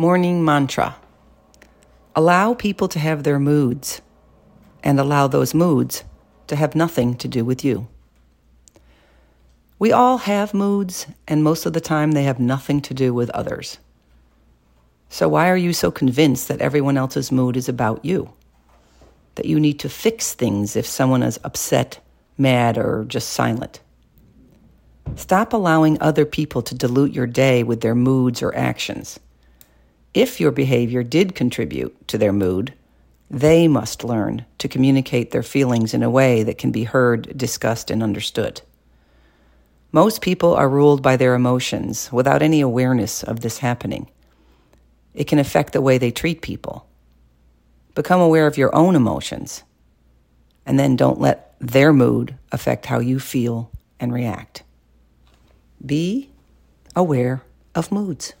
Morning mantra Allow people to have their moods and allow those moods to have nothing to do with you. We all have moods, and most of the time they have nothing to do with others. So, why are you so convinced that everyone else's mood is about you? That you need to fix things if someone is upset, mad, or just silent? Stop allowing other people to dilute your day with their moods or actions. If your behavior did contribute to their mood, they must learn to communicate their feelings in a way that can be heard, discussed, and understood. Most people are ruled by their emotions without any awareness of this happening. It can affect the way they treat people. Become aware of your own emotions, and then don't let their mood affect how you feel and react. Be aware of moods.